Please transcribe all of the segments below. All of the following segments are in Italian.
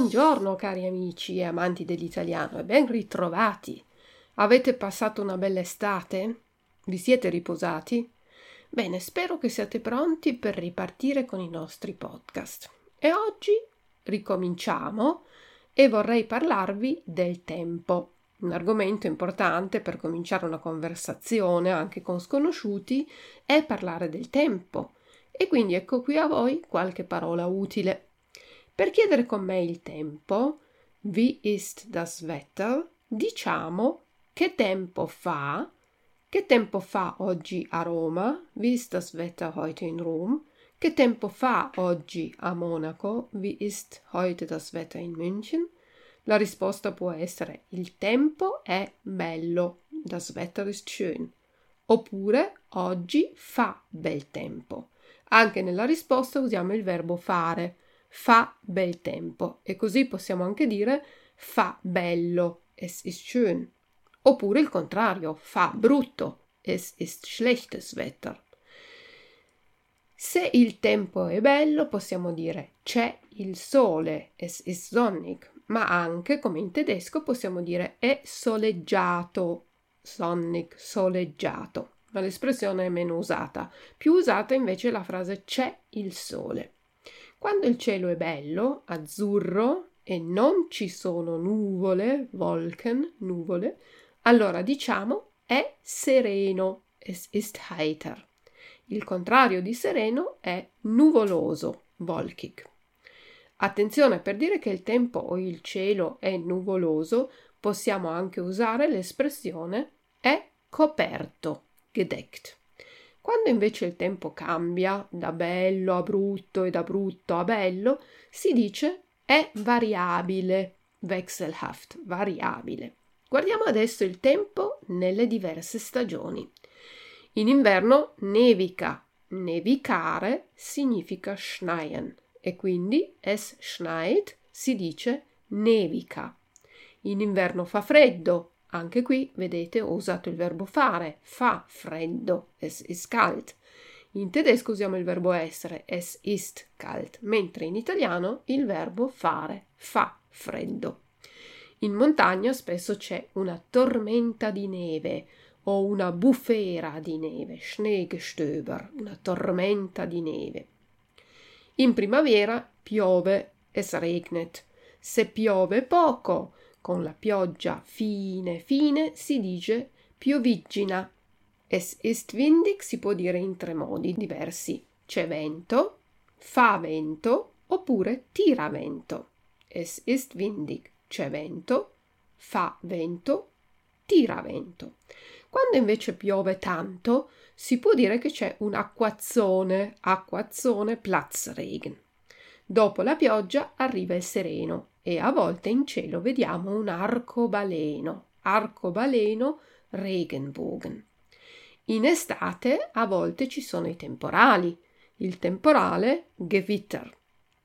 Buongiorno cari amici e amanti dell'italiano e ben ritrovati. Avete passato una bella estate? Vi siete riposati? Bene, spero che siate pronti per ripartire con i nostri podcast. E oggi ricominciamo e vorrei parlarvi del tempo, un argomento importante per cominciare una conversazione anche con sconosciuti è parlare del tempo. E quindi ecco qui a voi qualche parola utile. Per chiedere con me il tempo, wie ist das Wetter, diciamo che tempo fa, che tempo fa oggi a Roma, wie ist das Wetter heute in Rom, che tempo fa oggi a Monaco, wie ist heute das Wetter in München. La risposta può essere il tempo è bello, das Wetter ist schön. Oppure oggi fa bel tempo. Anche nella risposta usiamo il verbo fare fa bel tempo e così possiamo anche dire fa bello, es ist schön. Oppure il contrario, fa brutto, es ist schlechtes Wetter. Se il tempo è bello possiamo dire c'è il sole, es ist sonnig, ma anche come in tedesco possiamo dire è soleggiato, sonnig, soleggiato. Ma l'espressione è meno usata. Più usata invece è la frase c'è il sole. Quando il cielo è bello, azzurro e non ci sono nuvole, Wolken, nuvole, allora diciamo è sereno, es ist heiter. Il contrario di sereno è nuvoloso, wolkig. Attenzione, per dire che il tempo o il cielo è nuvoloso, possiamo anche usare l'espressione è coperto, gedeckt. Quando invece il tempo cambia da bello a brutto e da brutto a bello, si dice è variabile, wechselhaft, variabile. Guardiamo adesso il tempo nelle diverse stagioni. In inverno nevica, nevicare significa schneien e quindi es schneit si dice nevica. In inverno fa freddo, anche qui, vedete, ho usato il verbo fare, fa freddo, es ist kalt. In tedesco usiamo il verbo essere, es ist kalt, mentre in italiano il verbo fare, fa freddo. In montagna spesso c'è una tormenta di neve o una bufera di neve, Schneegestöber, una tormenta di neve. In primavera piove, es regnet. Se piove poco, con la pioggia fine fine si dice pioviggina. Es ist windig si può dire in tre modi diversi. C'è vento, fa vento oppure tira vento. Es ist windig, c'è vento, fa vento, tira vento. Quando invece piove tanto, si può dire che c'è un acquazzone, acquazzone Platzregen. Dopo la pioggia arriva il sereno e a volte in cielo vediamo un arcobaleno, arcobaleno Regenbogen. In estate a volte ci sono i temporali, il temporale Gewitter.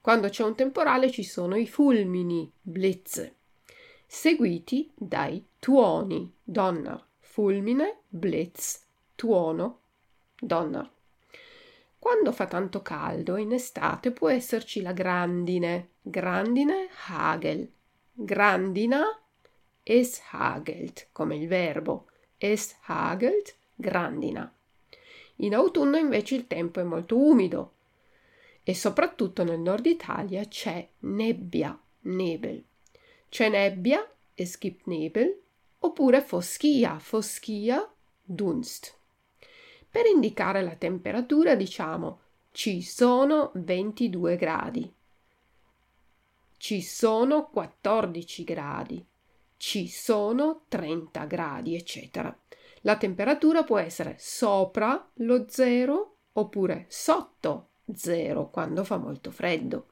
Quando c'è un temporale ci sono i fulmini, Blitz, seguiti dai tuoni, Donner, fulmine, Blitz, tuono, Donner. Quando fa tanto caldo in estate può esserci la grandine, grandine Hagel, grandina es hagelt, come il verbo, es hagelt, grandina. In autunno invece il tempo è molto umido e soprattutto nel nord Italia c'è nebbia, Nebel. C'è nebbia, es gibt Nebel, oppure foschia, foschia, Dunst. Per indicare la temperatura diciamo ci sono 22 gradi, ci sono 14 gradi, ci sono 30 gradi, eccetera. La temperatura può essere sopra lo zero oppure sotto zero quando fa molto freddo.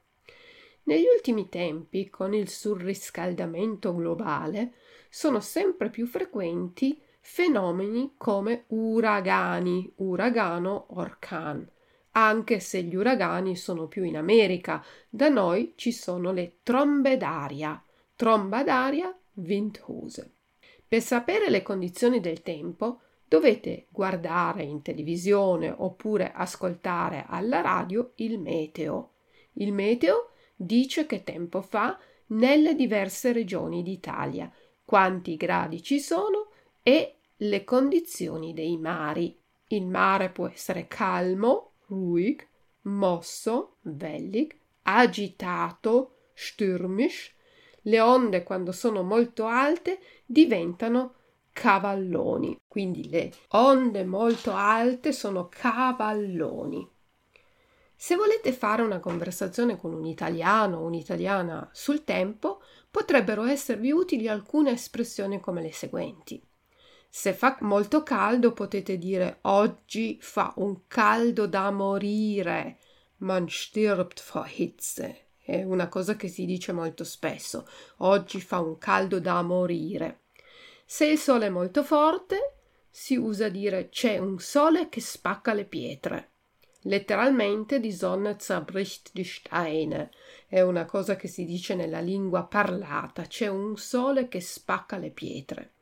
Negli ultimi tempi, con il surriscaldamento globale, sono sempre più frequenti fenomeni come uragani, uragano Orkan. Anche se gli uragani sono più in America, da noi ci sono le trombe d'aria, tromba d'aria Windhose. Per sapere le condizioni del tempo dovete guardare in televisione oppure ascoltare alla radio il meteo. Il meteo dice che tempo fa nelle diverse regioni d'Italia, quanti gradi ci sono e le condizioni dei mari. Il mare può essere calmo, ruhig, mosso, wellig, agitato, stürmisch, le onde quando sono molto alte diventano cavalloni. Quindi le onde molto alte sono cavalloni. Se volete fare una conversazione con un italiano o un'italiana sul tempo, potrebbero esservi utili alcune espressioni come le seguenti. Se fa molto caldo potete dire oggi fa un caldo da morire. Man stirbt vor Hitze è una cosa che si dice molto spesso. Oggi fa un caldo da morire. Se il sole è molto forte, si usa dire c'è un sole che spacca le pietre. Letteralmente die Sonne zerbricht die Steine. È una cosa che si dice nella lingua parlata. C'è un sole che spacca le pietre.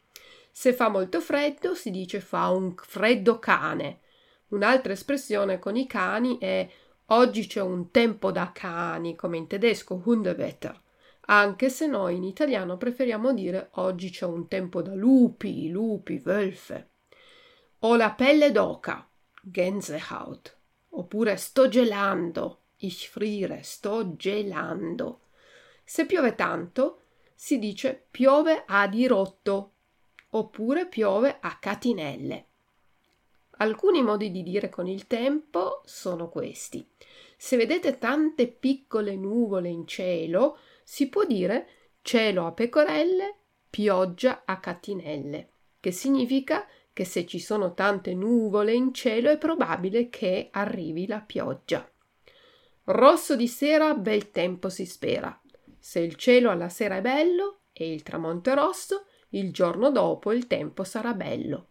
Se fa molto freddo, si dice fa un freddo cane. Un'altra espressione con i cani è Oggi c'è un tempo da cani, come in tedesco Hundewetter, anche se noi in italiano preferiamo dire oggi c'è un tempo da lupi, lupi, wölfe. Ho la pelle d'oca, Gänsehaut, oppure sto gelando, ich friere, sto gelando. Se piove tanto, si dice piove a dirotto, oppure piove a catinelle. Alcuni modi di dire con il tempo sono questi. Se vedete tante piccole nuvole in cielo, si può dire cielo a pecorelle, pioggia a catinelle, che significa che se ci sono tante nuvole in cielo è probabile che arrivi la pioggia. Rosso di sera, bel tempo si spera. Se il cielo alla sera è bello e il tramonto è rosso, il giorno dopo il tempo sarà bello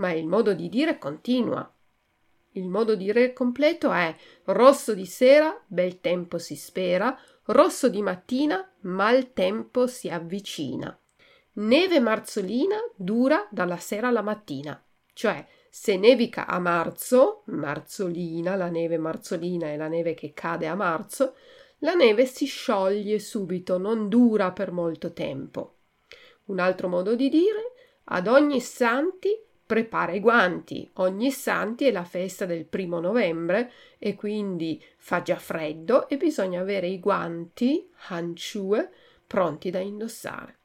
ma il modo di dire continua. Il modo di dire completo è rosso di sera, bel tempo si spera, rosso di mattina, mal tempo si avvicina. Neve marzolina dura dalla sera alla mattina, cioè se nevica a marzo, marzolina, la neve marzolina è la neve che cade a marzo, la neve si scioglie subito, non dura per molto tempo. Un altro modo di dire, ad ogni santi prepara i guanti. Ogni santi è la festa del primo novembre e quindi fa già freddo e bisogna avere i guanti, handschuhe, pronti da indossare.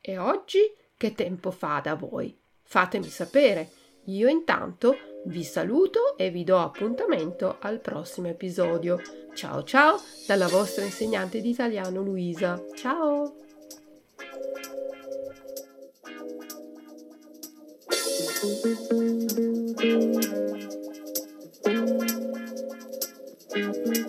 E oggi che tempo fa da voi? Fatemi sapere. Io intanto vi saluto e vi do appuntamento al prossimo episodio. Ciao ciao dalla vostra insegnante di italiano Luisa. Ciao! Thank you.